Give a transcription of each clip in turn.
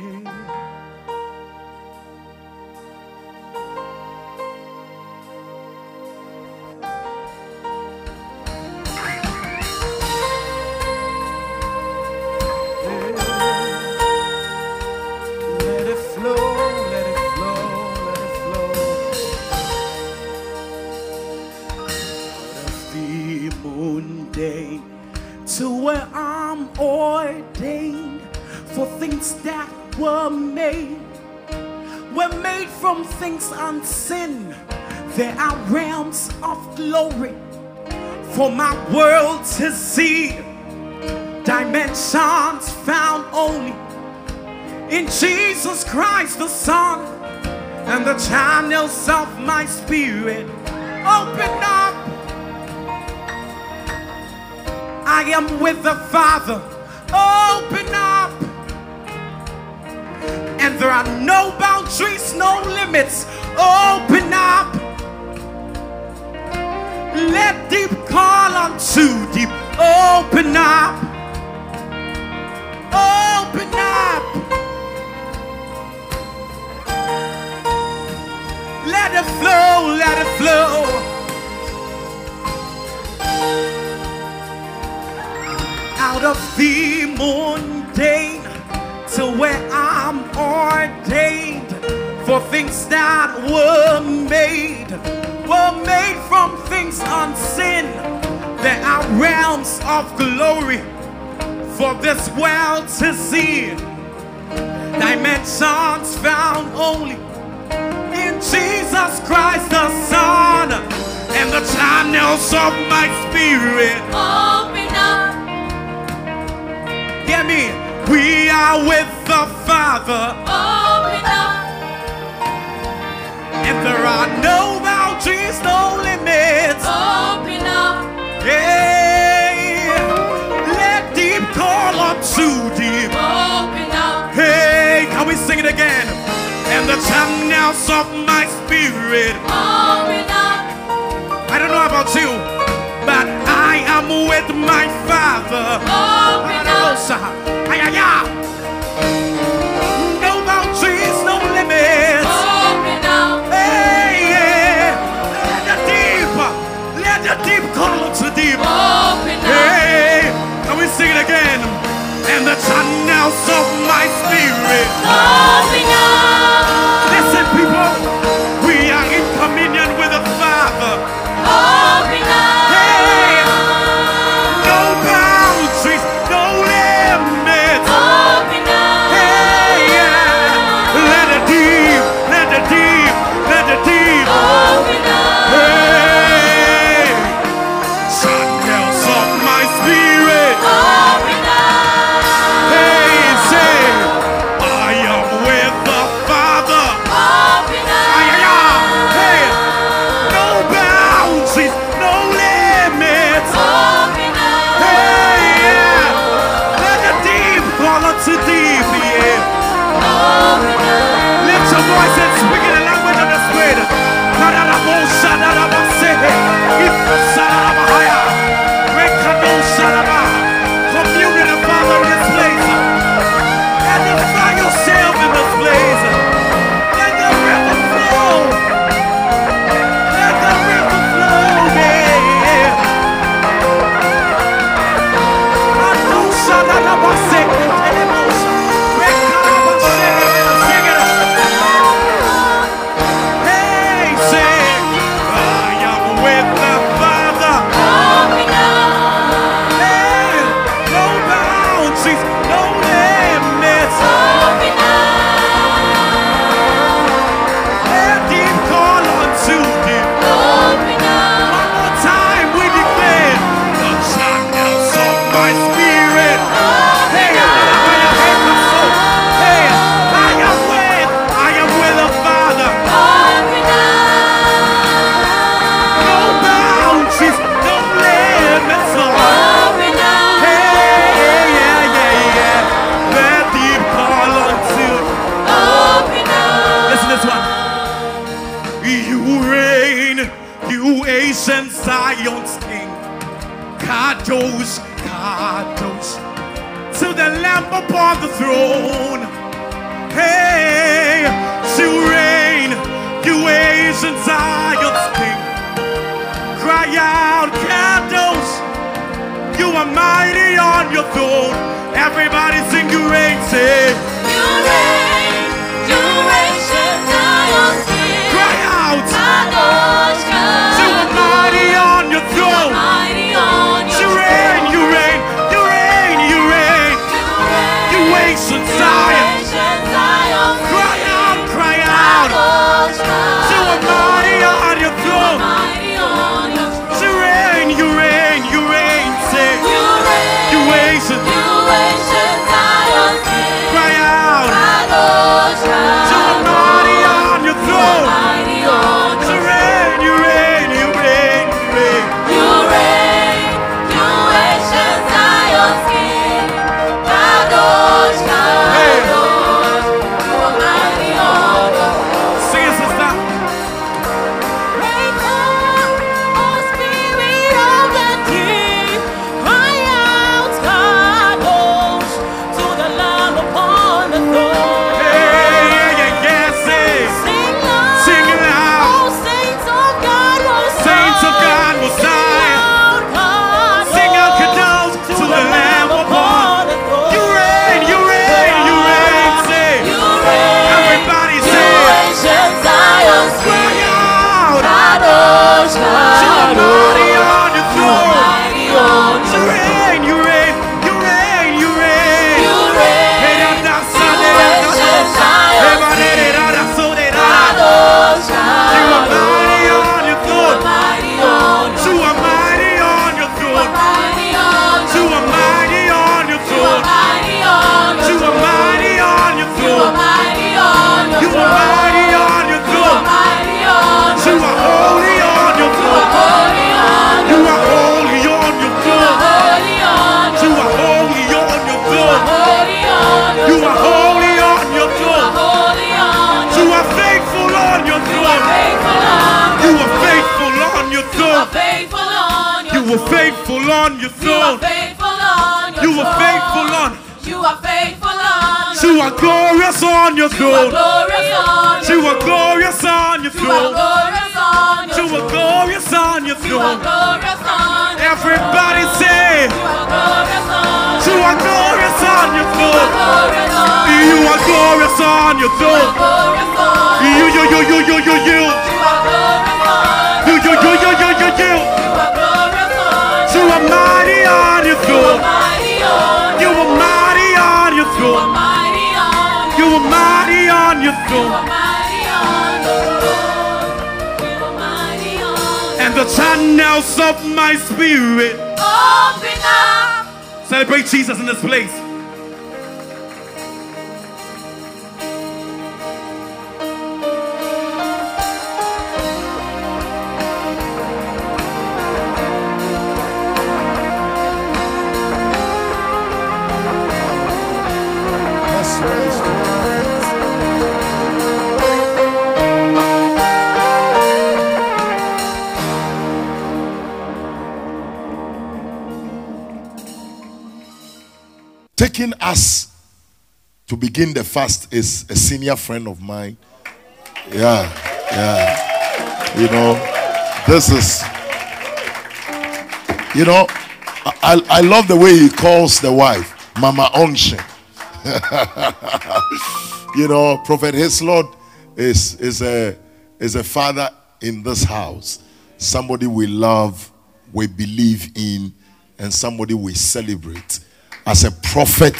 Let for my world to see, dimensions found only in Jesus Christ the Son, and the channels of my spirit open up. I am with the Father, open up. And there are no boundaries, no limits, open up. Let deep call unto deep, open up. Open up. Let it flow, let it flow. Out of the mundane to where I'm ordained for things that were made, were made from things unseen. There are realms of glory for this world to see. Dimensions found only in Jesus Christ the Son and the channels of my spirit. Open up, Hear me, we are with the Father, open up, and there are no boundaries, no limits. open up, Hey, let deep call unto deep. open up, Hey, can we sing it again? And the channels of my spirit. open up, I don't know about you, but I am with my Father. open up, Ay, ay, ay. Channels of my spirit. up, ancient. you ancient faithful on your throne. You are faithful on your You were throne. faithful on. You are faithful on You are glorious on your You are throne. glorious on You are glorious on your throne. You are glorious on your throne. Everybody say, You are glorious on You are your throne. You are glorious on your throne. You, you, you, you, you, you, you. You are You, you, you, you, you, you, you. Are glorious on You are mighty on your throne. You are mighty on your throne. You are mighty on your throne. Mighty on the throne You are mighty on And the channels of my spirit Open up celebrate Jesus in this place. Taking us to begin the fast is a senior friend of mine. Yeah, yeah. You know, this is, you know, I, I love the way he calls the wife Mama Unction. you know, Prophet Hislord is, is, a, is a father in this house. Somebody we love, we believe in, and somebody we celebrate as a prophet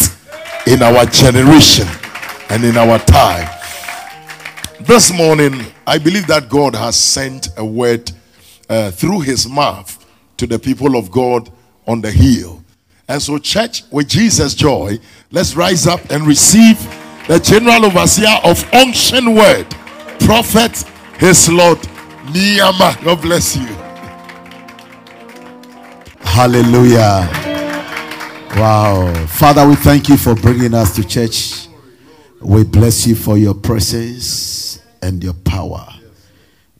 in our generation and in our time. This morning, I believe that God has sent a word uh, through his mouth to the people of God on the hill. And so, church, with Jesus' joy, let's rise up and receive the general overseer of unction word, prophet, his Lord, Niyama. God bless you. Hallelujah. Wow. Father, we thank you for bringing us to church. We bless you for your presence and your power.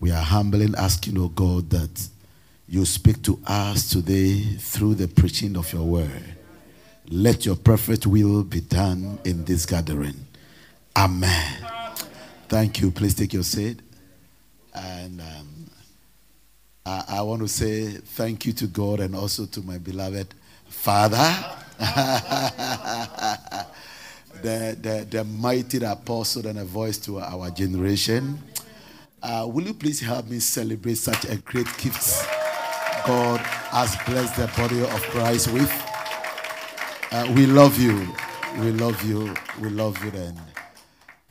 We are humbling, asking, oh God, that you speak to us today through the preaching of your word. Let your perfect will be done in this gathering. Amen. Thank you. Please take your seat. And um, I, I want to say thank you to God and also to my beloved Father, the, the, the mighty apostle and a voice to our generation. Uh, will you please help me celebrate such a great gift God has blessed the body of Christ with? Uh, we love you. We love you. We love you. And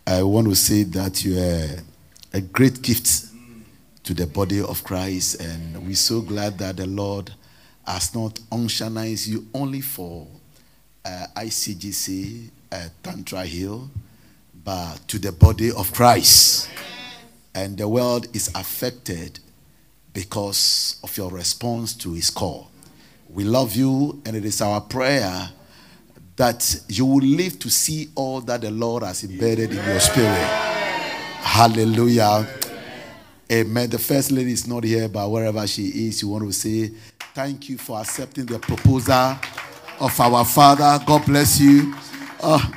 I want to say that you are a great gift to the body of Christ. And we're so glad that the Lord has not unctionized you only for uh, ICGC, uh, Tantra Hill, but to the body of Christ. And the world is affected because of your response to his call. We love you, and it is our prayer that you will live to see all that the Lord has embedded in your spirit. Hallelujah. Amen. The first lady is not here, but wherever she is, you want to say thank you for accepting the proposal of our Father. God bless you. Oh,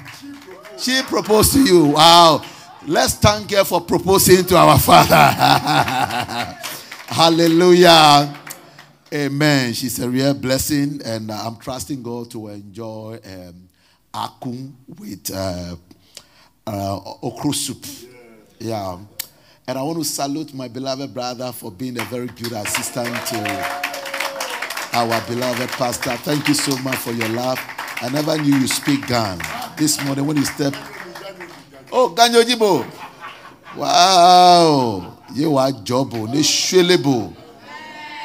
she proposed to you. Wow. Let's thank her for proposing to our Father. Hallelujah. Amen. She's a real blessing, and uh, I'm trusting God to enjoy um, akum with uh, uh, okra soup. Yeah. And I want to salute my beloved brother for being a very good assistant to our beloved pastor. Thank you so much for your love. I never knew you speak Gan. This morning when you step. Oh, Ganyo Jibo. Wow. You are Jobo. Neshelebo.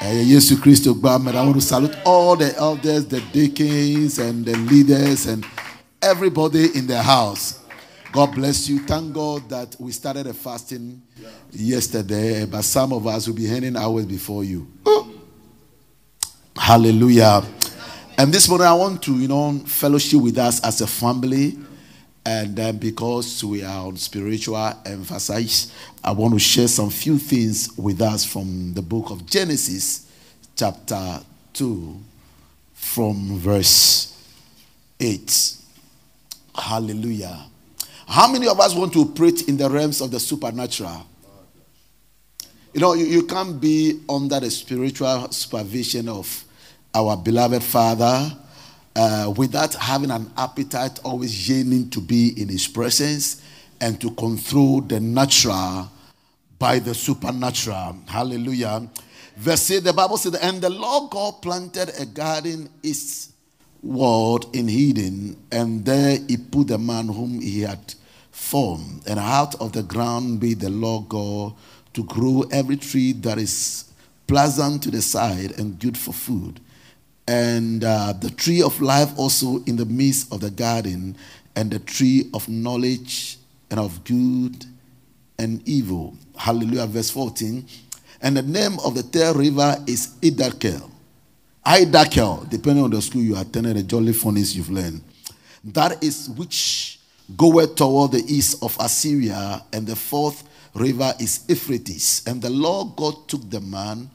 Jesus eh, Christ, I want to salute all the elders, the deacons, and the leaders, and everybody in the house. God bless you. Thank God that we started a fasting yesterday, but some of us will be handing hours before you. Oh. Hallelujah. And this morning, I want to, you know, fellowship with us as a family. And then because we are on spiritual emphasis, I want to share some few things with us from the book of Genesis, chapter 2, from verse 8. Hallelujah. How many of us want to operate in the realms of the supernatural? You know, you, you can't be under the spiritual supervision of our beloved Father uh, without having an appetite, always yearning to be in His presence and to control the natural by the supernatural. Hallelujah. Verse 8, the Bible said, And the Lord God planted a garden eastward in Eden, and there he put the man whom he had formed. And out of the ground made the Lord God to grow every tree that is pleasant to the sight and good for food and uh, the tree of life also in the midst of the garden, and the tree of knowledge and of good and evil. Hallelujah. Verse 14. And the name of the third river is Idakel. Idakel, depending on the school you attended, the Jolly Phonics you've learned. That is which goeth toward the east of Assyria, and the fourth river is Euphrates. And the Lord God took the man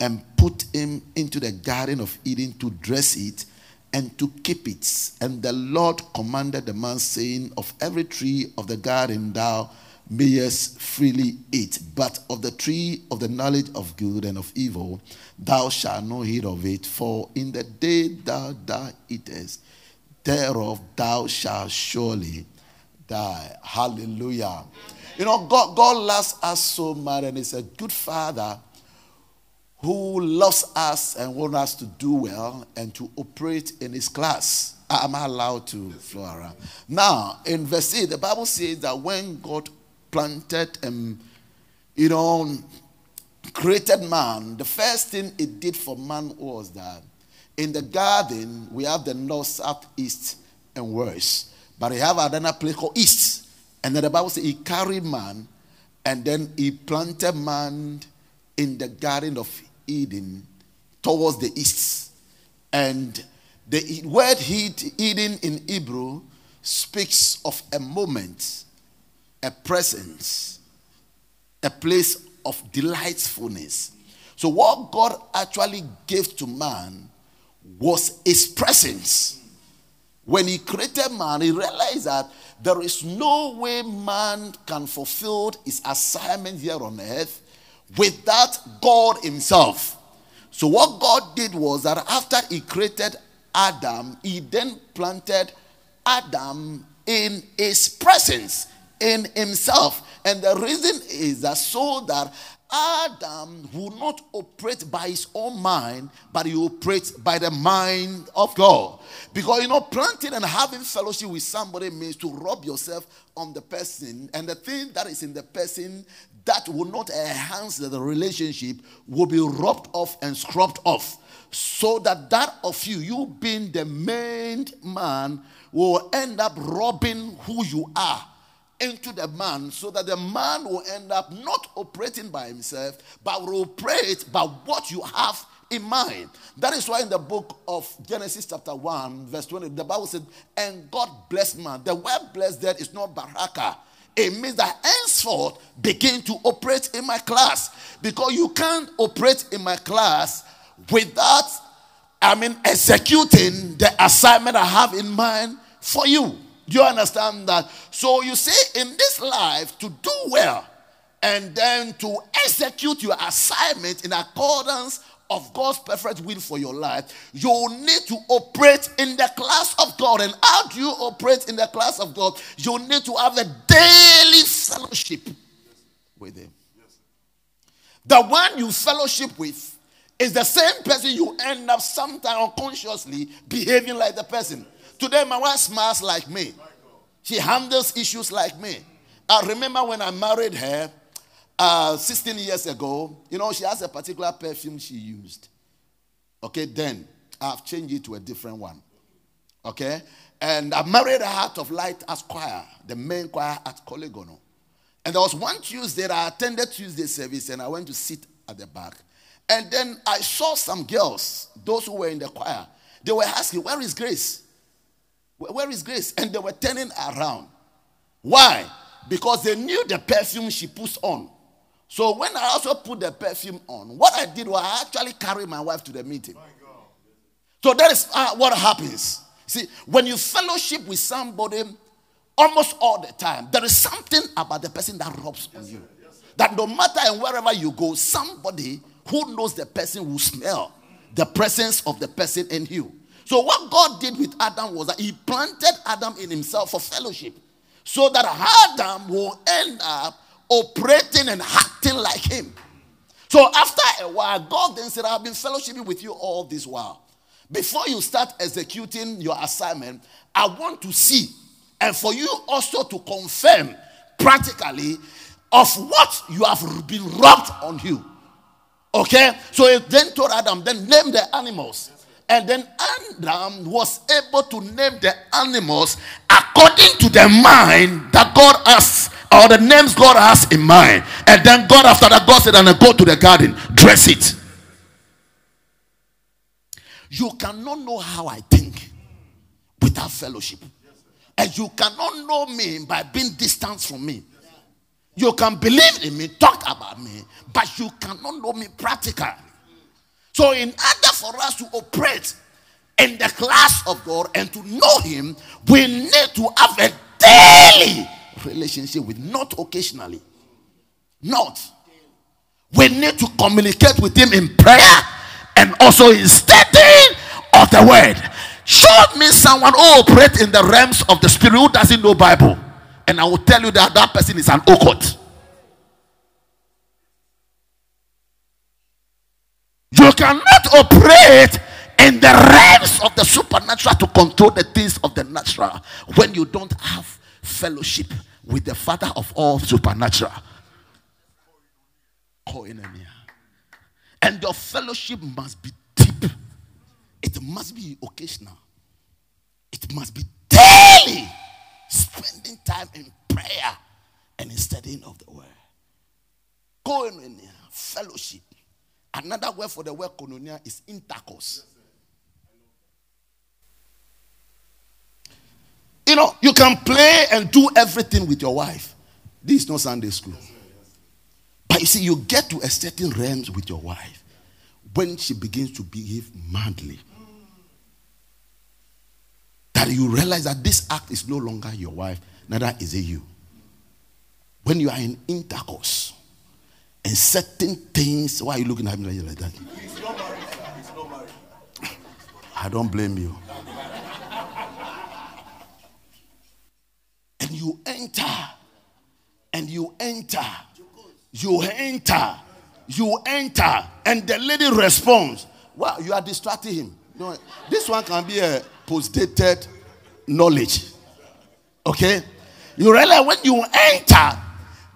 and put him into the Garden of Eden to dress it and to keep it. And the Lord commanded the man, saying, Of every tree of the garden thou mayest freely eat, but of the tree of the knowledge of good and of evil thou shalt not eat of it, for in the day thou thou eatest thereof thou shalt surely die. Hallelujah. You know, God, God loves us so much and is a good father who loves us and wants us to do well and to operate in his class. Am I allowed to flow around? Now, in verse 8, the Bible says that when God planted and, you know, created man, the first thing it did for man was that in the garden, we have the north, south, east, and west. But we have another place called east. And then the Bible says he carried man and then he planted man in the garden of Eden towards the east. And the word Eden in Hebrew speaks of a moment, a presence, a place of delightfulness. So, what God actually gave to man was his presence. When he created man, he realized that there is no way man can fulfill his assignment here on earth without God Himself. So, what God did was that after He created Adam, He then planted Adam in His presence, in Himself. And the reason is that so that Adam will not operate by his own mind, but he operates by the mind of God. Because you know, planting and having fellowship with somebody means to rub yourself on the person, and the thing that is in the person that will not enhance the relationship will be rubbed off and scrubbed off. So that that of you, you being the main man, will end up robbing who you are into the man so that the man will end up not operating by himself but will operate by what you have in mind. That is why in the book of Genesis, chapter 1, verse 20, the Bible said, And God blessed man. The word blessed there is not baraka. It means that henceforth begin to operate in my class. Because you can't operate in my class without, I mean, executing the assignment I have in mind for you. Do you understand that? So you see, in this life, to do well and then to execute your assignment in accordance of God's perfect will for your life, you need to operate in the class of God. And how do you operate in the class of God? You need to have a daily fellowship with Him. The one you fellowship with is the same person you end up sometimes unconsciously behaving like the person. Today, my wife smiles like me. She handles issues like me. I remember when I married her uh, 16 years ago, you know, she has a particular perfume she used. Okay, then I've changed it to a different one. Okay, and I married a Heart of Light as choir, the main choir at Korle Gonno. And there was one Tuesday that I attended Tuesday service and I went to sit at the back. And then I saw some girls, those who were in the choir, they were asking, Where is Grace? Where is Grace? And they were turning around. Why? Because they knew the perfume she puts on. So when I also put the perfume on, what I did was I actually carried my wife to the meeting. So that is uh, what happens. See, when you fellowship with somebody almost all the time, there is something about the person that rubs on you. That no matter and wherever you go, somebody who knows the person will smell the presence of the person in you. So what God did with Adam was that he planted Adam in himself for fellowship. So that Adam will end up operating and acting like him. So after a while, God then said, I've been fellowshipping with you all this while. Before you start executing your assignment, I want to see and for you also to confirm practically of what you have been rubbed on you. Okay? So he then told Adam, then name the animals. And then Adam was able to name the animals according to the mind that God has, or the names God has in mind. And then God, after that, God said, and I go to the garden, dress it. You cannot know how I think without fellowship. And you cannot know me by being distant from me. You can believe in me, talk about me, but you cannot know me practically. So, in order for us to operate in the class of God and to know Him, we need to have a daily relationship with, not occasionally. Not. We need to communicate with Him in prayer and also in studying of the Word. Show me someone who operates in the realms of the Spirit who doesn't know Bible, and I will tell you that that person is an occult. You cannot operate in the realms of the supernatural to control the things of the natural when you don't have fellowship with the Father of all supernatural. And your fellowship must be deep. It must be occasional. It must be daily. Spending time in prayer and in studying of the word. Koinonia, fellowship. Another word for the word koinonia is intercourse. You know, you can play and do everything with your wife. This is not Sunday school. But you see, you get to a certain realms with your wife when she begins to behave madly. that you realize that this act is no longer your wife, neither is it you. When you are in intercourse and certain things, why are you looking at me like that? It's no married, it's no married. I don't blame you. You enter, and you enter, you enter, you enter, and the lady responds. Well, you are distracting him. No, this one can be a post-dated knowledge. Okay? You realize when you enter,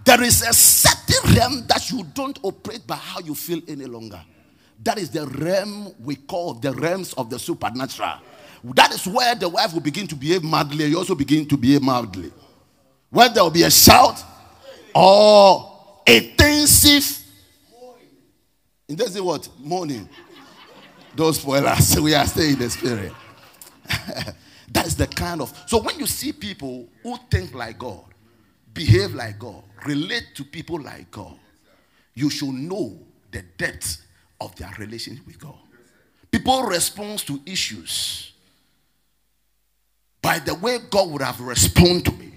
there is a certain realm that you don't operate by how you feel any longer. That is the realm we call the realms of the supernatural. That is where the wife will begin to behave madly. You also begin to behave madly. Where there will be a shout or intensive. Intensive what? Morning. Those spoilers. We are staying in the spirit. that is the kind of. So when you see people who think like God, behave like God, relate to people like God, you should know the depth of their relationship with God. People respond to issues by the way God would have responded to me.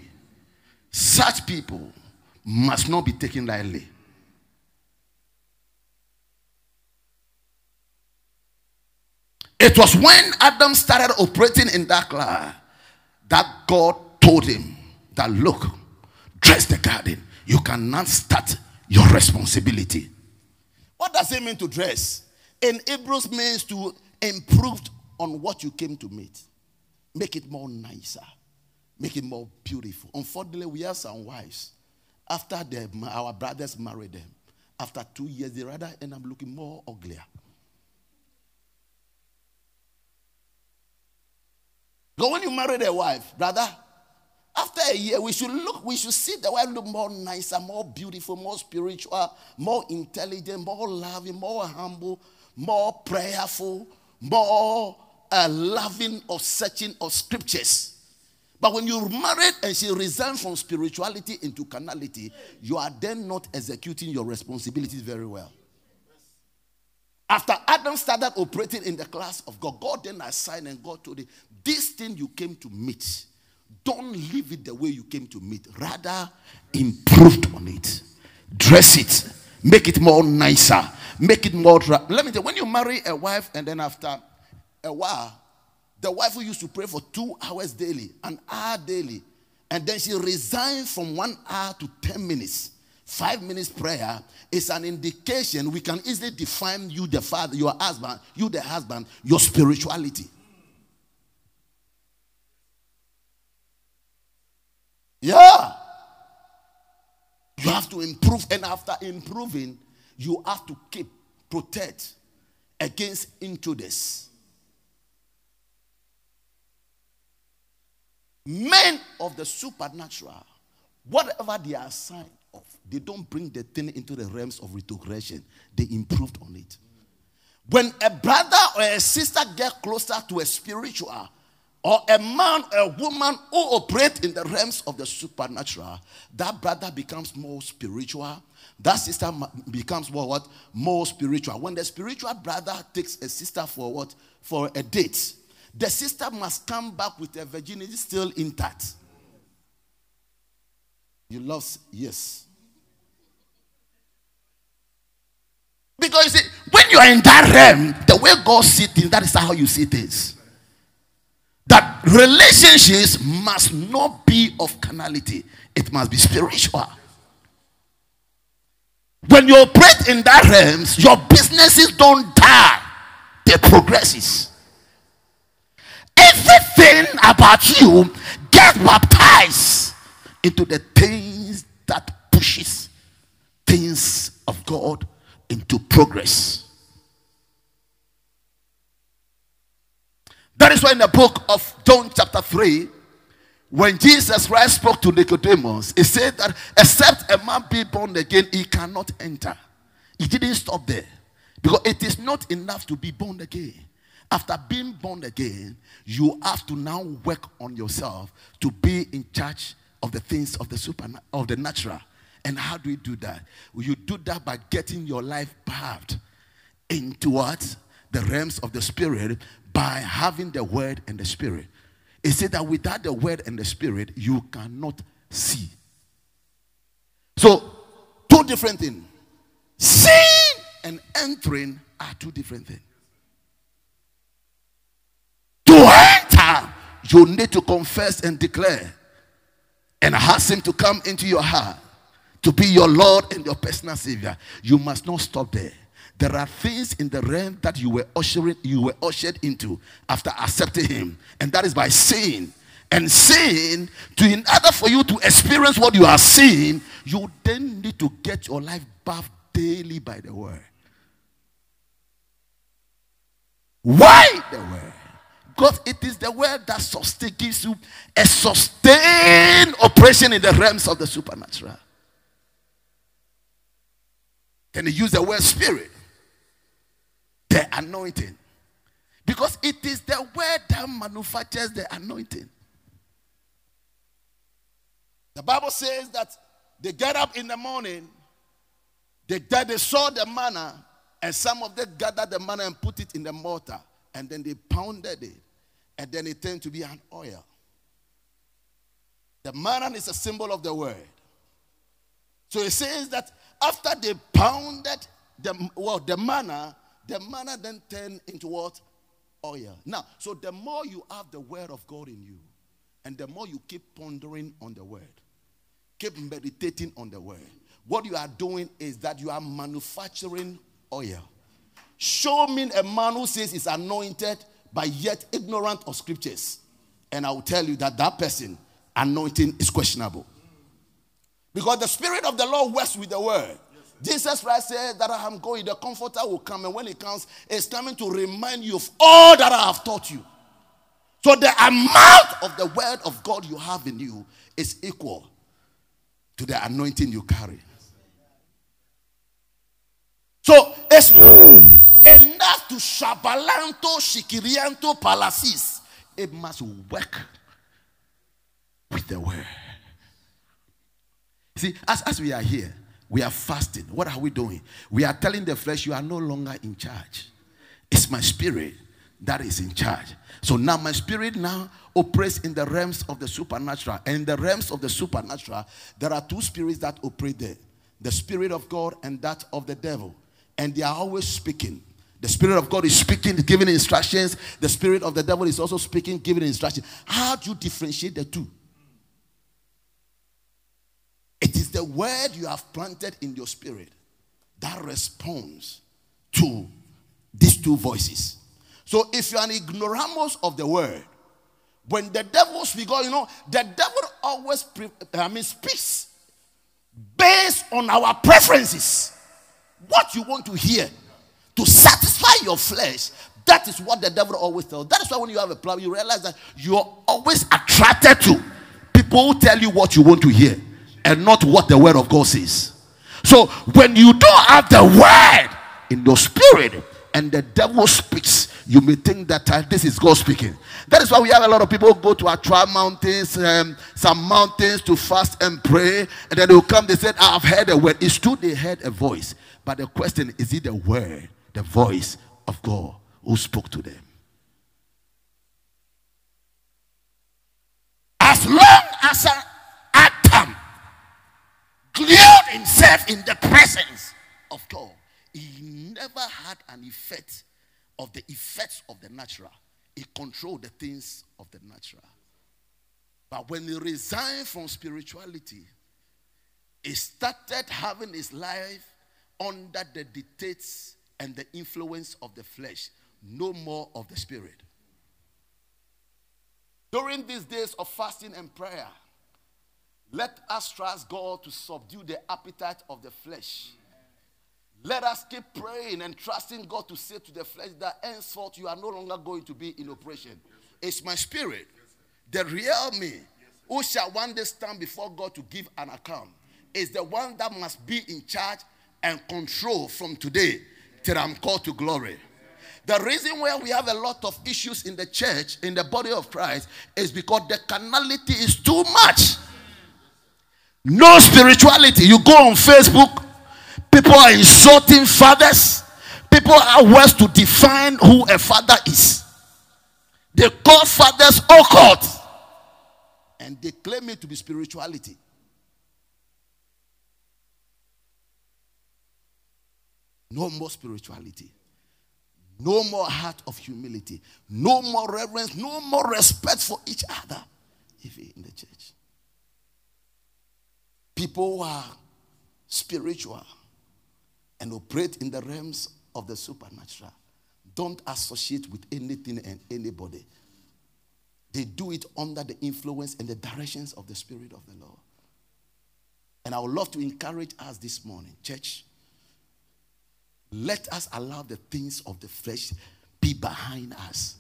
Such people must not be taken lightly. It was when Adam started operating in that cloud that God told him that look, dress the garden. You cannot start your responsibility. What does it mean to dress? In Hebrews means to improve on what you came to meet. Make it more nicer. Make it more beautiful. Unfortunately, we have some wives. After they, our brothers married them, after two years, they rather end up looking more uglier. But when you married a wife, brother, after a year, we should look, we should see the wife look more nicer, more beautiful, more spiritual, more intelligent, more loving, more humble, more prayerful, more uh, loving of searching of scriptures. But when you're married and she resigns from spirituality into carnality, you are then not executing your responsibilities very well. After Adam started operating in the class of God, God then assigned and God told him, This thing you came to meet, don't leave it the way you came to meet. Rather, improve on it. Dress it. Make it more nicer. Make it more. Let me tell you, when you marry a wife and then after a while, the wife who used to pray for two hours daily, an hour daily, and then she resigned from one hour to 10 minutes. Five minutes prayer is an indication we can easily define you, the father, your husband, you, the husband, your spirituality. Yeah. You have to improve, and after improving, you have to keep, protect against intruders. Men of the supernatural, whatever they are assigned of, they don't bring the thing into the realms of retrogression. They improved on it. When a brother or a sister get closer to a spiritual, or a man or a woman who operate in the realms of the supernatural, that brother becomes more spiritual. That sister becomes more what? More spiritual. When the spiritual brother takes a sister for what? For a date, the sister must come back with her virginity still intact. You lost, yes. Because you see, when you are in that realm, the way God sees things, that is how you see things. That relationships must not be of carnality, it must be spiritual. When you operate in that realms, your businesses don't die, they progresses. Everything about you get baptized into the things that pushes things of God into progress. That is why in the book of John, chapter 3, when Jesus Christ spoke to Nicodemus, he said that except a man be born again, he cannot enter. He didn't stop there. Because it is not enough to be born again. After being born again, you have to now work on yourself to be in charge of the things of the super of the natural. And how do you do that? You do that by getting your life bathed into what? The realms of the spirit by having the word and the spirit. It said that without the word and the spirit, you cannot see. So, two different things. Seeing and entering are two different things. To enter, you need to confess and declare and ask Him to come into your heart to be your Lord and your personal Savior. You must not stop there. There are things in the realm that you were ushering, you were ushered into after accepting Him, and that is by saying and saying to in order for you to experience what you are seeing, you then need to get your life bathed daily by the Word. Why the Word? Because it is the Word that sustain, gives you a sustained operation in the realms of the supernatural. Then he use the word spirit, the anointing. Because it is the word that manufactures the anointing. The Bible says that they get up in the morning, they, they saw the manna, and some of them gathered the manna and put it in the mortar, and then they pounded it, and then it turned to be an oil. The manna is a symbol of the word. So it says that after they pounded the well, the manna, the manna then turned into what? Oil. Now, so the more you have the word of God in you, and the more you keep pondering on the word, keep meditating on the word, what you are doing is that you are manufacturing oil. Show me a man who says he's anointed, but yet ignorant of scriptures. And I will tell you that that person anointing is questionable. Because the Spirit of the Lord works with the word. Jesus Christ said that I am going, the comforter will come, and when he comes, it's coming to remind you of all that I have taught you. So the amount of the word of God you have in you is equal to the anointing you carry. So it's enough to shabalanto shikirianto palacis. It must work with the word. See, as, as we are here, we are fasting. What are we doing? We are telling the flesh, you are no longer in charge. It's my spirit that is in charge. So now my spirit now operates in the realms of the supernatural. And in the realms of the supernatural, there are two spirits that operate there the spirit of God and that of the devil. And they are always speaking. The spirit of God is speaking, giving instructions. The spirit of the devil is also speaking, giving instructions. How do you differentiate the two? It is the word you have planted in your spirit that responds to these two voices. So if you're an ignoramus of the word, when the devil speaks, you know, the devil always pre- I mean speaks based on our preferences. What you want to hear to satisfy your flesh, that is what the devil always tells. That is why when you have a problem, you realize that you're always attracted to people who tell you what you want to hear and not what the word of God says. So when you don't have the word in your spirit and the devil speaks, you may think that uh, this is God speaking. That is why we have a lot of people go to Atra mountains, um, some mountains to fast and pray, and then they will come. They said, "I have heard a word." It's true they heard a voice, but the question is: It the word, the voice of God who spoke to them? As long as Adam glued himself in the presence of God, he never had an effect of the effects of the natural. He controlled the things of the natural. But when he resigned from spirituality, he started having his life under the dictates and the influence of the flesh, no more of the spirit. During these days of fasting and prayer, let us trust God to subdue the appetite of the flesh. Let us keep praying and trusting God to say to the flesh that henceforth you are no longer going to be in operation. It's my spirit, the real me, who shall one day stand before God to give an account, is the one that must be in charge and control from today till I'm called to glory. The reason why we have a lot of issues in the church, in the body of Christ, is because the carnality is too much. No spirituality. You go on Facebook, people are insulting fathers. People are worse to define who a father is. the godfather's occult. And they claim it to be spirituality. No more spirituality. No more heart of humility. No more reverence. No more respect for each other. Even in the church. People who are spiritual and operate in the realms of the supernatural don't associate with anything and anybody. They do it under the influence and the directions of the Spirit of the Lord. And I would love to encourage us this morning, church. Let us allow the things of the flesh be behind us.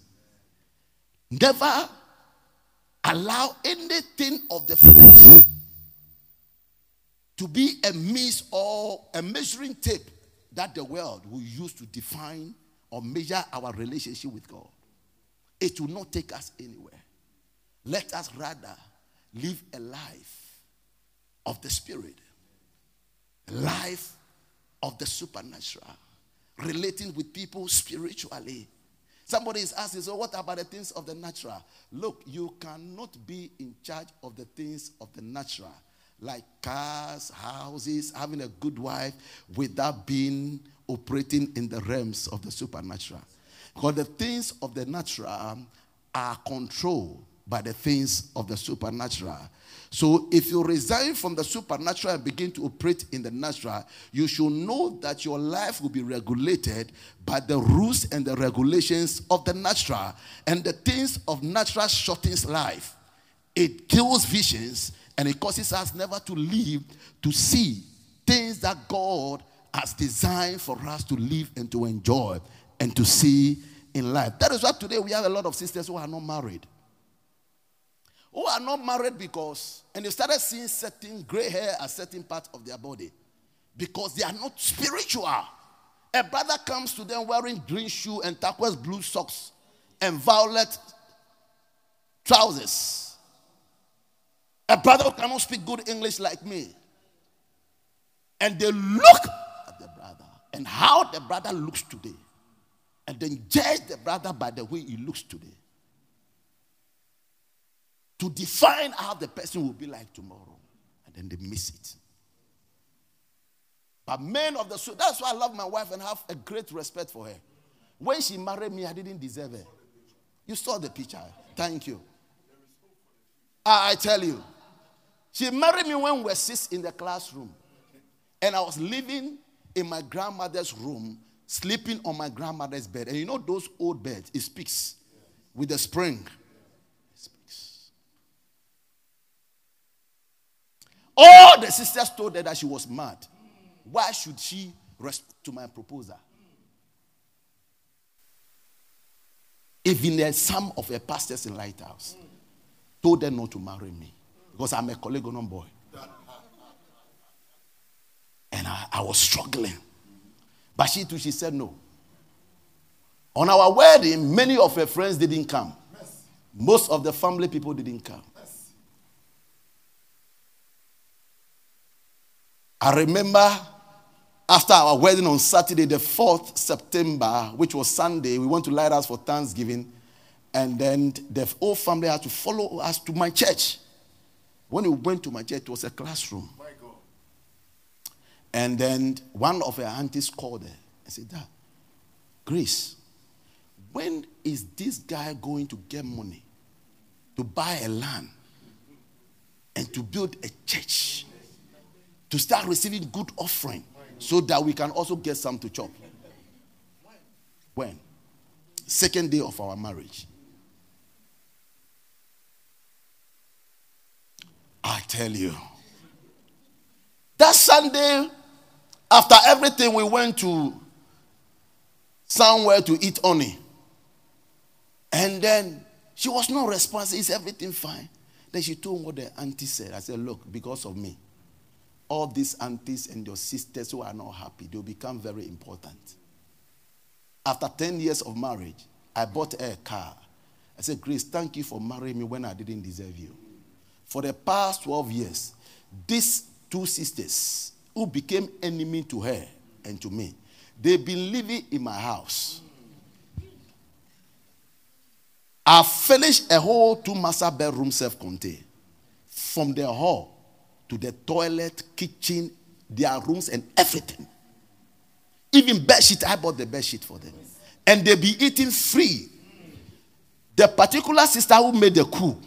Never allow anything of the flesh to be a means or a measuring tape that the world will use to define or measure our relationship with God. It will not take us anywhere. Let us rather live a life of the Spirit, a life of the supernatural, relating with people spiritually. Somebody is asking, so what about the things of the natural? Look, you cannot be in charge of the things of the natural, like cars, houses, having a good wife, without being operating in the realms of the supernatural. Because the things of the natural are controlled by the things of the supernatural. So if you resign from the supernatural and begin to operate in the natural, you should know that your life will be regulated by the rules and the regulations of the natural. And the things of natural shortens life. It kills visions and it causes us never to live to see things that God has designed for us to live and to enjoy and to see in life. That is why today we have a lot of sisters who are not married who are not married because, and they started seeing certain gray hair at certain parts of their body because they are not spiritual. A brother comes to them wearing green shoe and turquoise blue socks and violet trousers. A brother who cannot speak good English like me. And they look at the brother and how the brother looks today. And then judge the brother by the way he looks today to define how the person will be like tomorrow. And then they miss it. But men of the soul, that's why I love my wife and have a great respect for her. When she married me, I didn't deserve her. You saw the picture. Thank you. Ah, I tell you. She married me when we were six in the classroom. And I was living in my grandmother's room, sleeping on my grandmother's bed. And you know those old beds, it speaks with the spring. All the sisters told her that she was mad. Why should she respond to my proposal? Even some of her pastors in Lighthouse told her not to marry me because I'm a Korle Gonno boy. And I, I was struggling. But she too, she said no. On our wedding, many of her friends didn't come. Most of the family people didn't come. I remember after our wedding on Saturday, the 4th September, which was Sunday, we went to light Lighthouse for Thanksgiving. And then the whole family had to follow us to my church. When we went to my church, it was a classroom. And then one of her aunties called her and said, Dad, Grace, when is this guy going to get money to buy a land and to build a church? To start receiving good offering so that we can also get some to chop. When? Second day of our marriage. I tell you. That Sunday, after everything, we went to somewhere to eat honey. And then she was not responsive. Is everything fine? Then she told me what the auntie said. I said, Look, because of me, all these aunties and your sisters who are not happy, they'll become very important. After 10 years of marriage, I bought a car. I said, Grace, thank you for marrying me when I didn't deserve you. For the past 12 years, these two sisters who became enemy to her and to me, they've been living in my house. I finished a whole two master bedroom self-contained. From the hall to the toilet, kitchen, their rooms, and everything. Even bed sheet, I bought the bed sheet for them. And they be eating free. The particular sister who made the coup,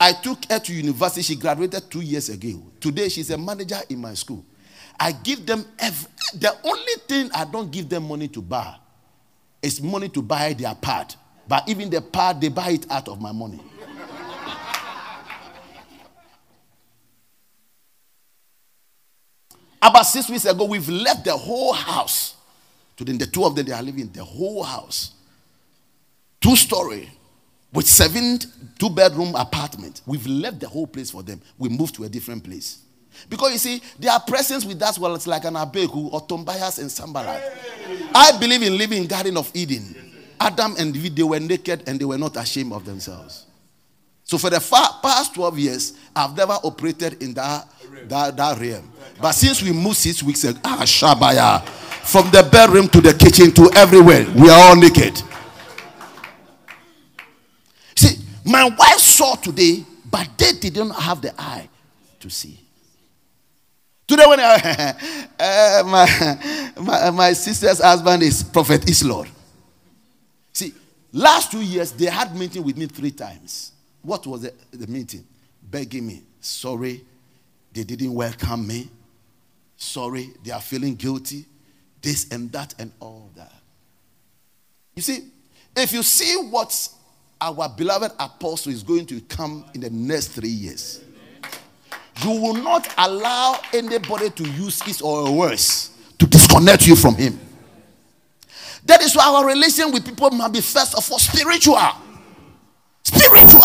I took her to university. She graduated two years ago. Today, she's a manager in my school. I give them every, the only thing I don't give them money to buy is money to buy their pad. But even the pad, they buy it out of my money. About six weeks ago, we've left the whole house. Today, the two of them, they are living the whole house. Two story with seven two bedroom apartment. We've left the whole place for them. We moved to a different place. Because you see, their presence with us, well, it's like an Abeku or Tombias and Sanballat. I believe in living in Garden of Eden. Adam and Eve, they were naked and they were not ashamed of themselves. So for the past 12 years, I've never operated in that, that, that realm. But since we moved six weeks ago, ah, Shabaya, from the bedroom to the kitchen to everywhere, we are all naked. See, my wife saw today, but they didn't have the eye to see. Today, when I, uh, my, my, my sister's husband is Prophet Islord. See, last two years, they had meeting with me three times. What was the, the meeting? Begging me, sorry, they didn't welcome me. Sorry, they are feeling guilty. This and that and all that. You see, if you see what our beloved apostle is going to come in the next three years, you will not allow anybody to use his or words to disconnect you from him. That is why our relation with people must be first of all spiritual. Spiritual.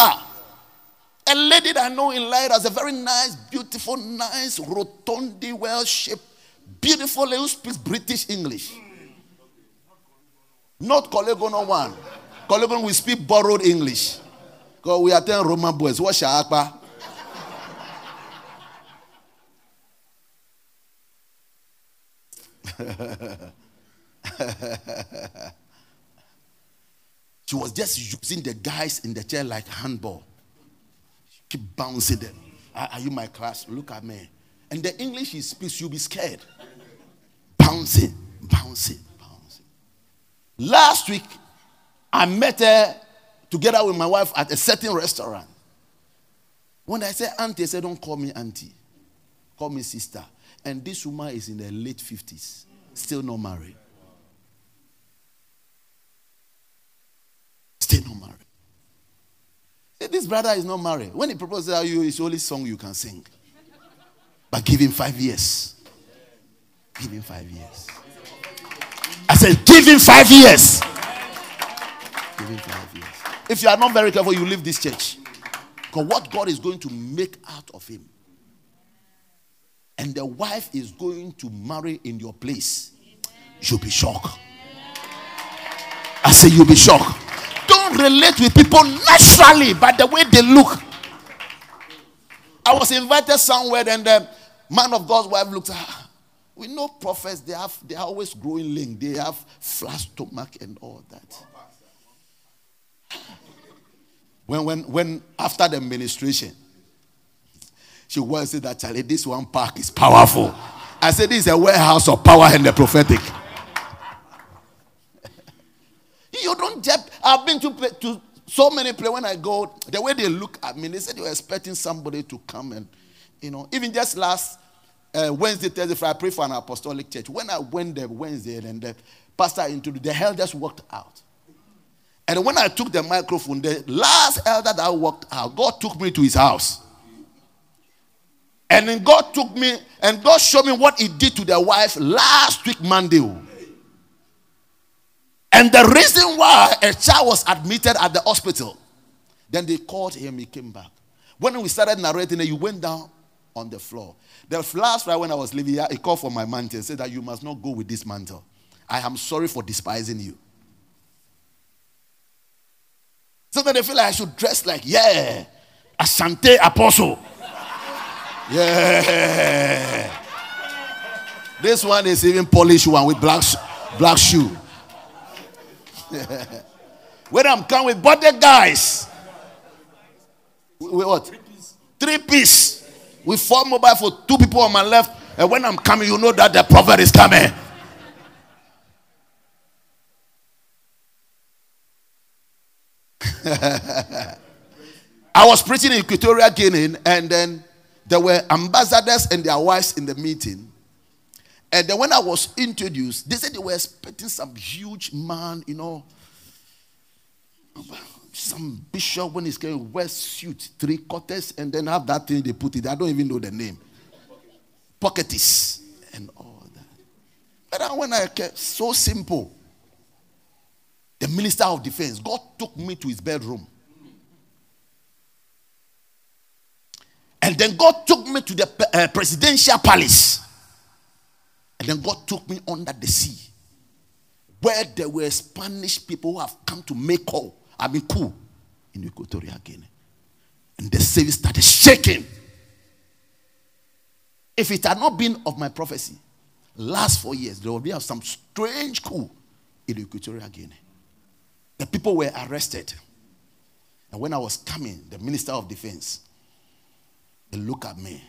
A lady that I know in light as a very nice, beautiful, nice, rotundy, well shaped, beautiful lady who speaks British English. Not Korle Gonno one. Korle Gonno we speak borrowed English. Because we are telling Roman boys, what shakpa? She was just using the guys in the chair like handball. Keep bouncing them. Are, are you my class? Look at me. And the English he speaks, you'll be scared. Bouncing, bouncing, bouncing. Last week, I met her together with my wife at a certain restaurant. When I said auntie, I said, Don't call me auntie. Call me sister. And this woman is in her late 50s, still not married. Still not married. This brother is not married. When he proposes to you, it's the only song you can sing. But give him five years. Give him five years. I said, Give him five years. Give him five years. If you are not very careful, you leave this church. Because what God is going to make out of him, and the wife is going to marry in your place, you'll be shocked. I say, You'll be shocked. Relate with people naturally by the way they look. I was invited somewhere, and the man of God's wife looked at her. We know prophets, they have they are always growing lean, they have flat stomach and all that. When when when after the ministration, she was said that Charlie, this one park is powerful. I said this is a warehouse of power and the prophetic. you don't just I've been to to so many places when I go, the way they look at me, they said were expecting somebody to come and you know, even just last uh, Wednesday, Thursday, Friday, I pray for an apostolic church. When I went there Wednesday and the pastor introduced, the hell just walked out. And when I took the microphone, the last elder that walked out, God took me to his house. And then God took me and God showed me what he did to the wife last week, Monday. And the reason why a child was admitted at the hospital, then they called him, he came back. When we started narrating, he went down on the floor. The last Friday when I was leaving here, he called for my mantle and said that you must not go with this mantle. I am sorry for despising you. So that they feel like I should dress like, yeah, Asante Apostle. Yeah. This one is even polished one with black, black shoe. When I'm coming with body guys. With what? Three piece. With four mobile for two people on my left. And when I'm coming, you know that the prophet is coming. I was preaching in Equatorial Guinea, and then there were ambassadors and their wives in the meeting. And then when I was introduced, they said they were expecting some huge man, you know, some bishop when he's going wear suit, three quarters, and then have that thing they put it. I don't even know the name. Pocketis and all that. But when I kept so simple, the minister of defense, God took me to his bedroom. And then God took me to the uh, presidential palace. And then God took me under the sea where there were Spanish people who have come to make call. I mean, cool in Equatorial Guinea. And the service started shaking. If it had not been of my prophecy, last four years, there would be some strange coup in Equatorial Guinea. The people were arrested. And when I was coming, the Minister of Defense, they look at me.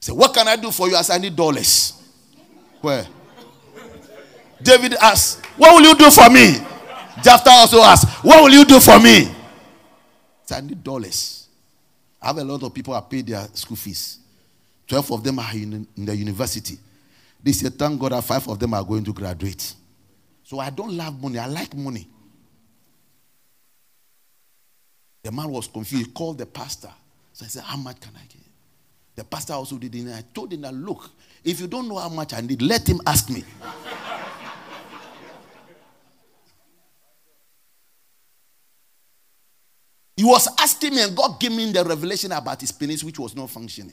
Say, what can I do for you as I need dollars? Where? David asked, What will you do for me? Jephthah also asked, What will you do for me? I need dollars. I have a lot of people who paid their school fees. Twelve of them are in, in the university. They said, Thank God that five of them are going to graduate. So I don't love money, I like money. The man was confused. He called the pastor. So I said, How much can I get? The pastor also did it. And I told him that look, if you don't know how much I need, let him ask me. he was asking me, and God gave me the revelation about his penis, which was not functioning.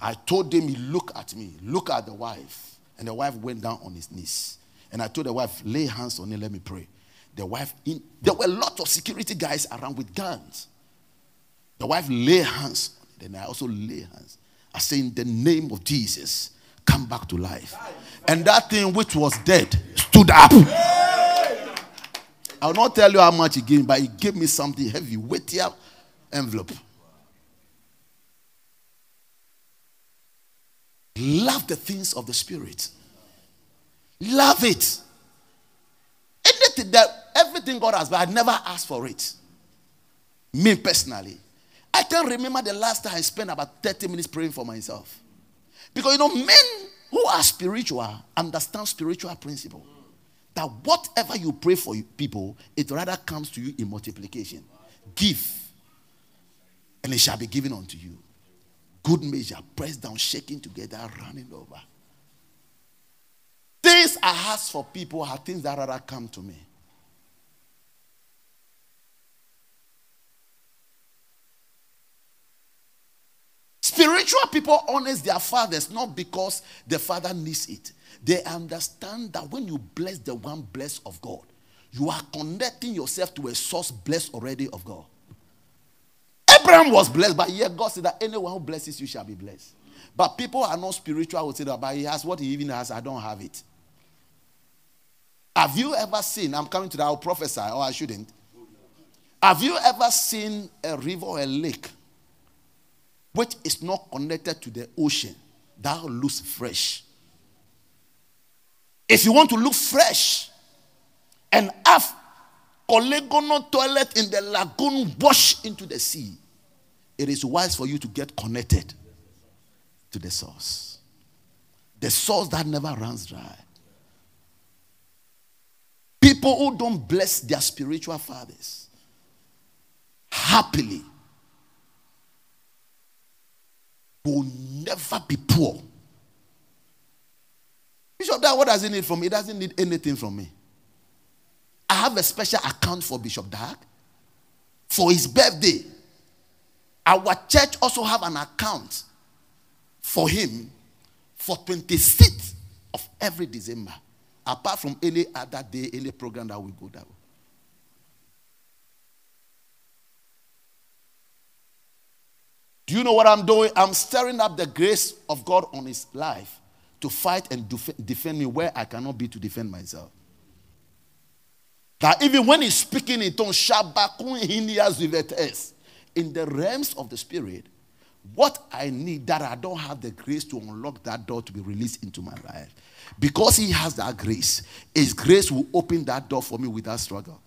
I told him, he look at me, look at the wife. And the wife went down on his knees. And I told the wife, lay hands on him, let me pray. The wife, in, there were a lot of security guys around with guns. The wife lay hands. Then I also lay hands. I say, in the name of Jesus, come back to life. And that thing which was dead stood up. I'll not tell you how much he gave me, but he gave me something heavy, weightier envelope. Love the things of the spirit. Love it. Anything that everything God has, but I never asked for it. Me personally, I can remember the last time I spent about 30 minutes praying for myself. Because you know, men who are spiritual understand spiritual principle. That whatever you pray for people, it rather comes to you in multiplication. Give, and it shall be given unto you. Good measure, pressed down, shaking together, running over. Things I ask for people are things that rather come to me. Spiritual people honor their fathers not because the father needs it. They understand that when you bless the one blessed of God, you are connecting yourself to a source blessed already of God. Abraham was blessed, but yet God said that anyone who blesses you shall be blessed. But people are not spiritual, would say that, but he has what he even has, I don't have it. Have you ever seen, I'm coming to that, I'll prophesy, or I shouldn't. Have you ever seen a river or a lake which is not connected to the ocean that looks fresh? If you want to look fresh and have polygonal toilet in the lagoon wash into the sea, it is wise for you to get connected to the source. The source that never runs dry. People who don't bless their spiritual fathers happily will never be poor. Bishop Dag, what does he need from me? He doesn't need anything from me. I have a special account for Bishop Dag for his birthday. Our church also have an account for him for 26th of every December. Apart from any other day, any program that we go that way. Do you know what I'm doing? I'm stirring up the grace of God on his life to fight and def- defend me where I cannot be to defend myself. That even when he's speaking in tongues, in the realms of the spirit, what I need that I don't have the grace to unlock that door to be released into my life. Because he has that grace, his grace will open that door for me without struggle.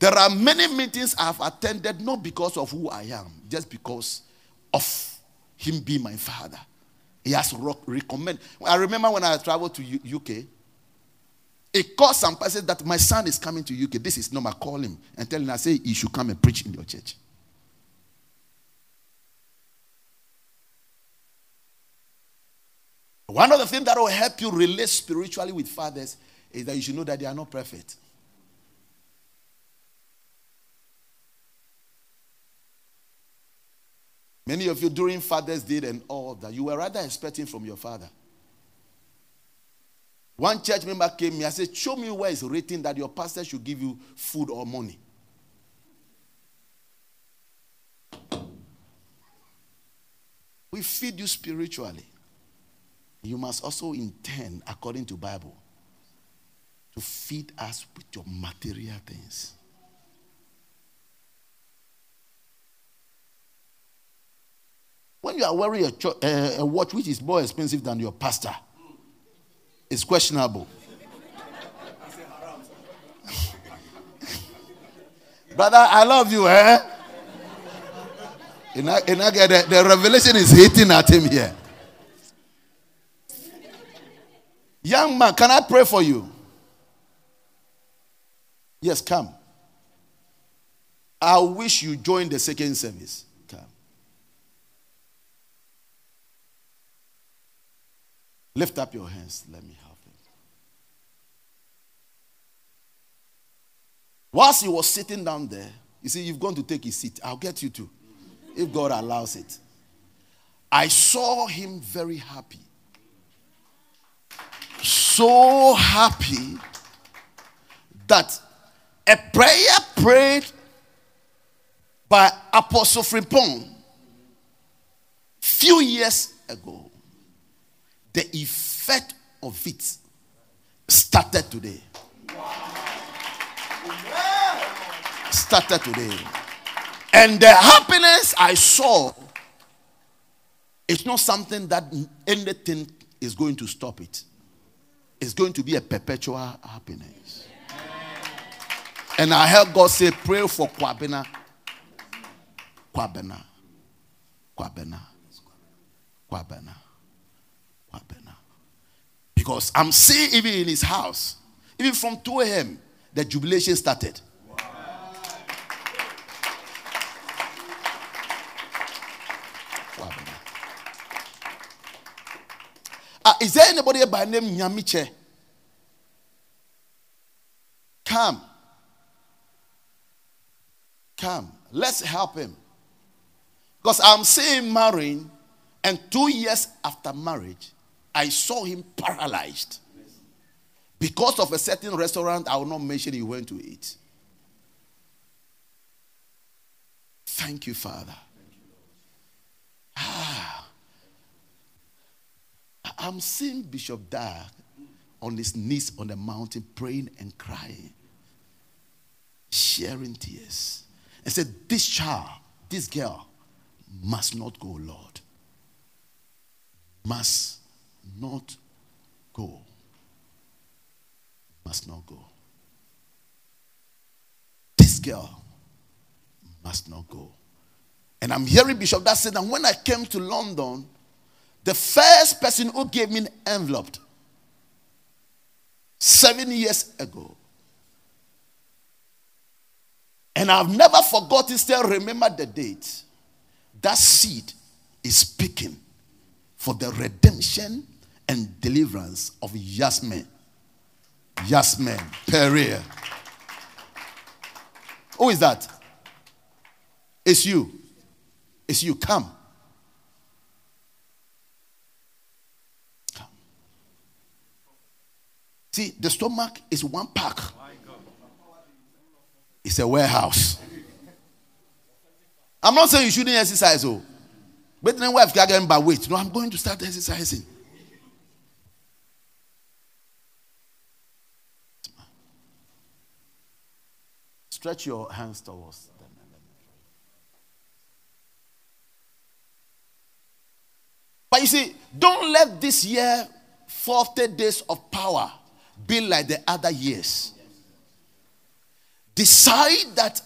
There are many meetings I've attended not because of who I am, just because of him being my father. He has recommended. I remember when I traveled to UK, it caused some person that my son is coming to UK. This is normal. Call him and tell him I say he should come and preach in your church. One of the things that will help you relate spiritually with fathers is that you should know that they are not perfect. Many of you during Father's Day and all that, you were rather expecting from your father. One church member came here and said, Show me where it's written that your pastor should give you food or money. We feed you spiritually. You must also intend, according to Bible, to feed us with your material things. When you are wearing a, cho- uh, a watch which is more expensive than your pastor, it's questionable. Brother, I love you, eh? And I, and the, the revelation is hitting at him here. Young man, can I pray for you? Yes, come. I wish you join the second service. Come. Lift up your hands. Let me help him. Whilst he was sitting down there, you see, you've gone to take his seat. I'll get you too, if God allows it. I saw him very happy. So happy that a prayer prayed by Apostle Frimpong few years ago, the effect of it started today. Started today. And the happiness I saw it's not something that anything is going to stop it. It's going to be a perpetual happiness. And I heard God say, pray for Kwabena. Kwabena. Kwabena. Kwabena. Because I'm seeing even in his house, even from 2 a.m., the jubilation started. Kwabena. Ah, is there anybody by name Nyamiche? Come. Come. Let's help him. Because I'm seeing marrying, and two years after marriage, I saw him paralyzed. Because of a certain restaurant, I will not mention he went to eat. Thank you, Father. Ah. I'm seeing Bishop Dag on his knees on the mountain praying and crying, sharing tears, and said, This child, this girl, must not go, Lord. Must not go. Must not go. This girl must not go. And I'm hearing Bishop that said that when I came to London, the first person who gave me an envelope seven years ago. And I've never forgotten, still remember the date. That seed is speaking for the redemption and deliverance of Yasmin. Yasmin Pereira. Who is that? It's you. It's you. Come. Come. See, the stomach is one pack. It's a warehouse. I'm not saying you shouldn't exercise, oh. But then wife can get by weight. No, I'm going to start exercising. Stretch your hands towards them. But you see, don't let this year, 40 days of power, be like the other years. Decide that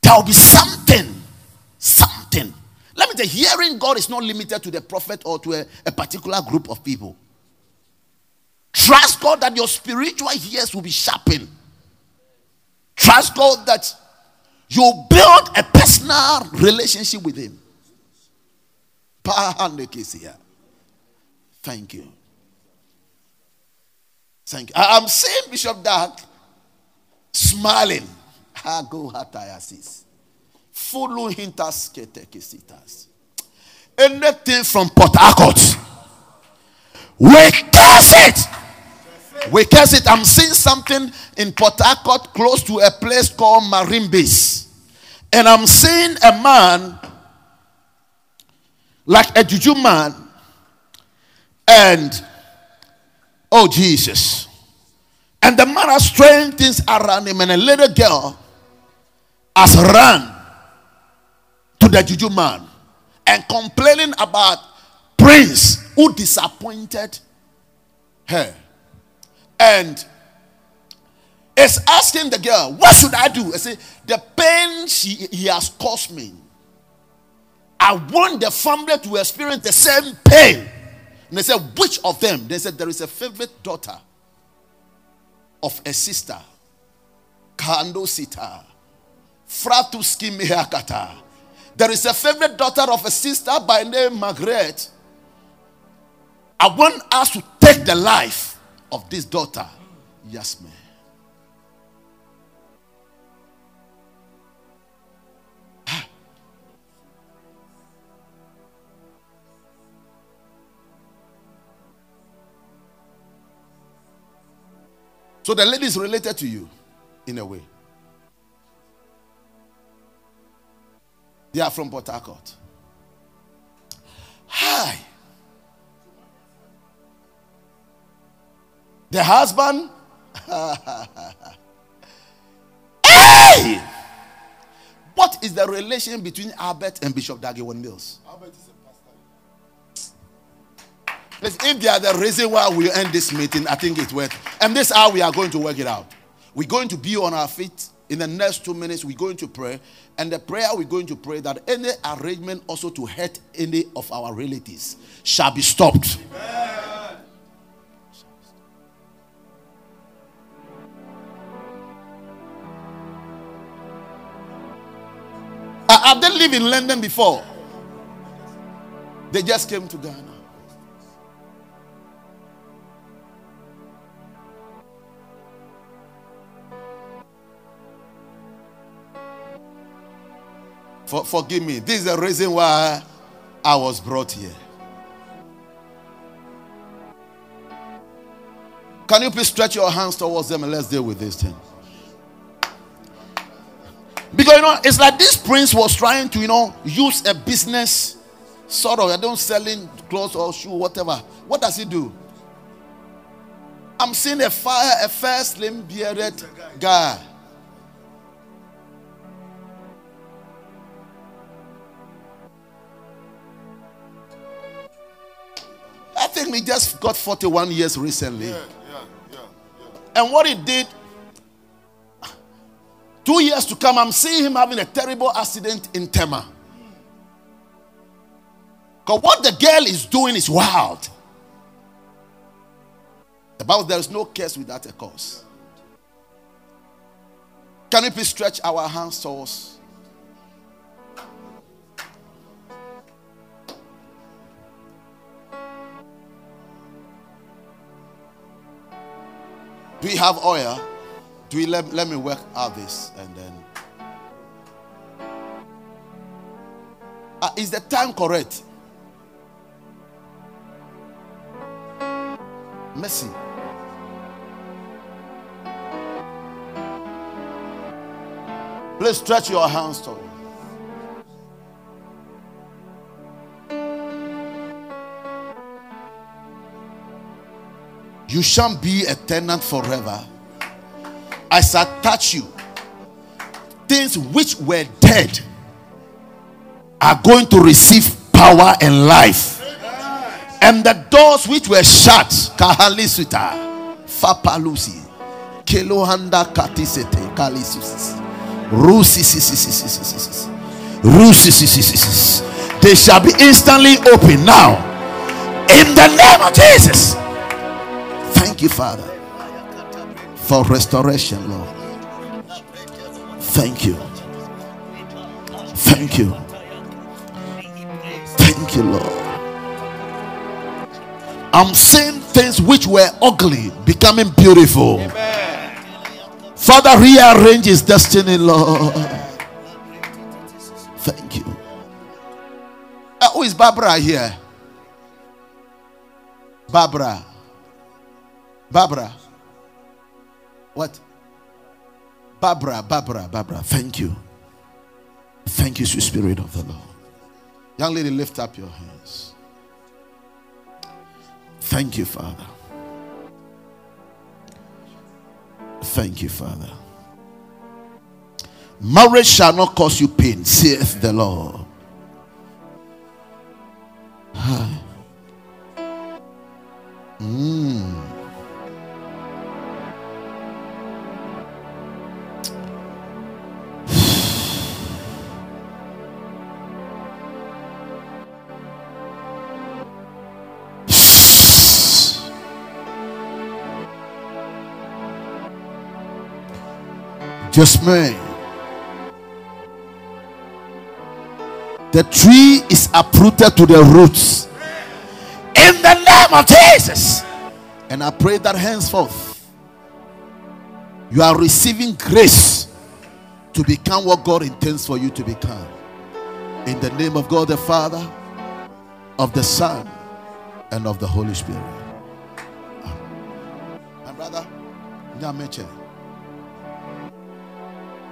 there will be something, something. Let me tell you, hearing God is not limited to the prophet or to a, a particular group of people. Trust God that your spiritual ears will be sharpened. Trust God that you build a personal relationship with Him. Thank you. Thank you. I'm seeing Bishop Dag smiling. Follow hintas ketekisitas. Anything from Port Harcourt. We curse it. We curse it. I'm seeing something in Port Harcourt close to a place called Marine Base. And I'm seeing a man like a juju man. And oh Jesus. And the man has strange things around him, and a little girl has run to the juju man and complaining about Prince who disappointed her. And is asking the girl, What should I do? I say, The pain she, he has caused me. I want the family to experience the same pain. And they said, Which of them? They said, There is a favorite daughter of a sister, Kando Sita, Fratuski Mihakata. There is a favorite daughter of a sister by name Margaret. I want us to take the life of this daughter, Yasmin. Ah. So the lady is related to you in a way. They are from Port Harcourt. Hi. The husband. hey! What is the relation between Albert and Bishop Dag Heward-Mills? Listen, if they are the reason why we end this meeting, I think it's worth. And this is how we are going to work it out. We're going to be on our feet in the next two minutes. We're going to pray, and the prayer we're going to pray that any arrangement also to hurt any of our relatives shall be stopped. Uh, Have they lived in London before? They just came to Ghana. For, forgive me. This is the reason why I was brought here. Can you please stretch your hands towards them and let's deal with this thing? Because you know, it's like this prince was trying to, you know, use a business sort of. I don't selling clothes or shoe, whatever. What does he do? I'm seeing a fire, a fair, slim bearded guy. I think he just got 41 years recently. Yeah, yeah, yeah, yeah. And what he did, two years to come, I'm seeing him having a terrible accident in Tema. Because what the girl is doing is wild. The Bible, there is no case without a cause. Can we please stretch our hands towards? Do we have oil? Do we let, let me work out this and then? Uh, is the time correct? Mercy. Please stretch your hands toward. You shan't be a tenant forever. I shall touch you things which were dead are going to receive power and life. And the doors which were shut, Kahalisuta, Fapalusi, Kelohanda Katisete, Kalisusis, Rusisisisisisis, for restoration, Lord. Thank you. Thank you. Thank you, Lord. I'm seeing things which were ugly becoming beautiful. Father, rearrange his destiny, Lord. Thank you. Uh, who is Barbara here? Barbara. Barbara. What? Barbara, Barbara, Barbara. Thank you. Thank you, sweet spirit of the Lord. Young lady, lift up your hands. Thank you, Father. Thank you, Father. Marriage shall not cause you pain, saith the Lord. Mm. Just me. The tree is uprooted to the roots. In the name of Jesus. And I pray that henceforth you are receiving grace to become what God intends for you to become. In the name of God the Father, of the Son, and of the Holy Spirit. My brother, Nyameche.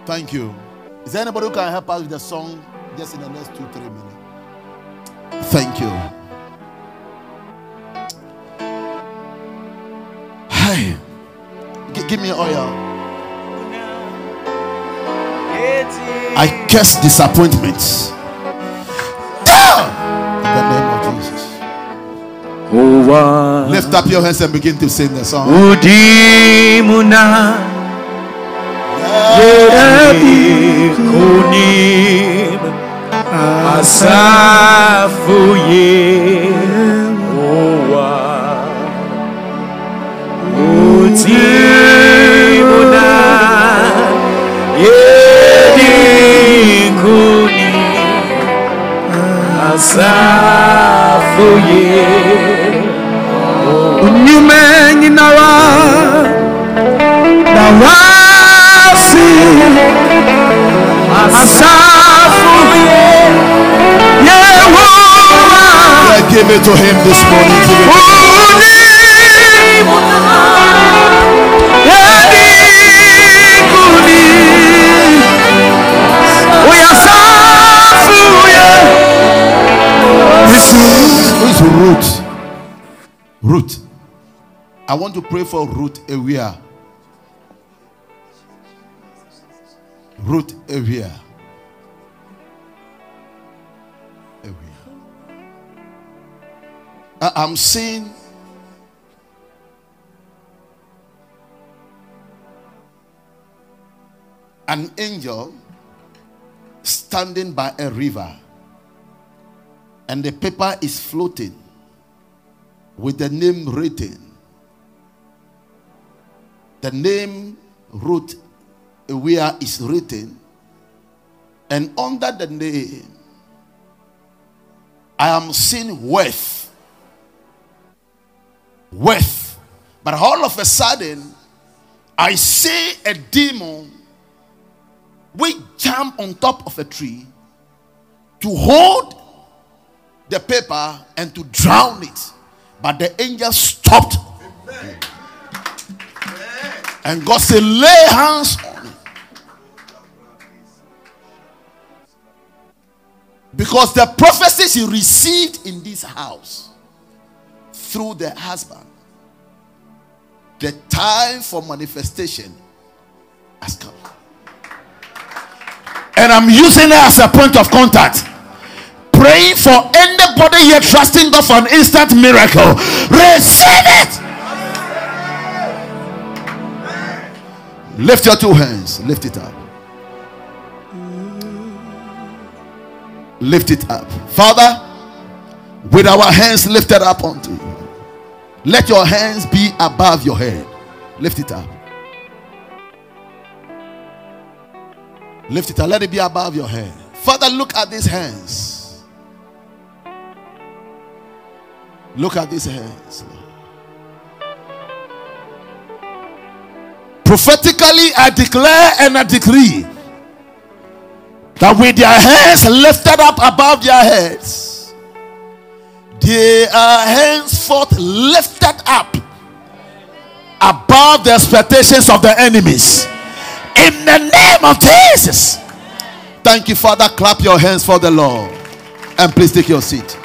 Thank you. Is there anybody who can help us with the song just in the next two, three minutes? Thank you. Hey, Gi- give me oil. I curse disappointments. Down! In the name of Jesus. Lift up your hands and begin to sing the song. udimuna yerabi kunim asafuye owa udimuna yedi Yeah, give it to him this morning. Give it to him. uni yadikuni uyasafu ye Who is Ruth? Ruth. I want to pray for Ruth Ewia. I- I'm seeing an angel standing by a river and the paper is floating with the name written. The name Ruth where is written, and under the name, I am seeing worth. Worth. But all of a sudden, I see a demon which jump on top of a tree to hold the paper and to drown it. But the angel stopped. And God said, lay hands Because the prophecies he received in this house through the husband, the time for manifestation has come. And I'm using it as a point of contact. Praying for anybody here trusting God for an instant miracle. Receive it. Lift your two hands. Lift it up. Lift it up. Father, with our hands lifted up unto you, let your hands be above your head. Lift it up. Lift it up. Let it be above your head. Father, look at these hands. Look at these hands. Prophetically, I declare and I decree that with their hands lifted up above their heads, they are uh, henceforth lifted up above the expectations of the enemies. In the name of Jesus. Thank you, Father. Clap your hands for the Lord. And please take your seat.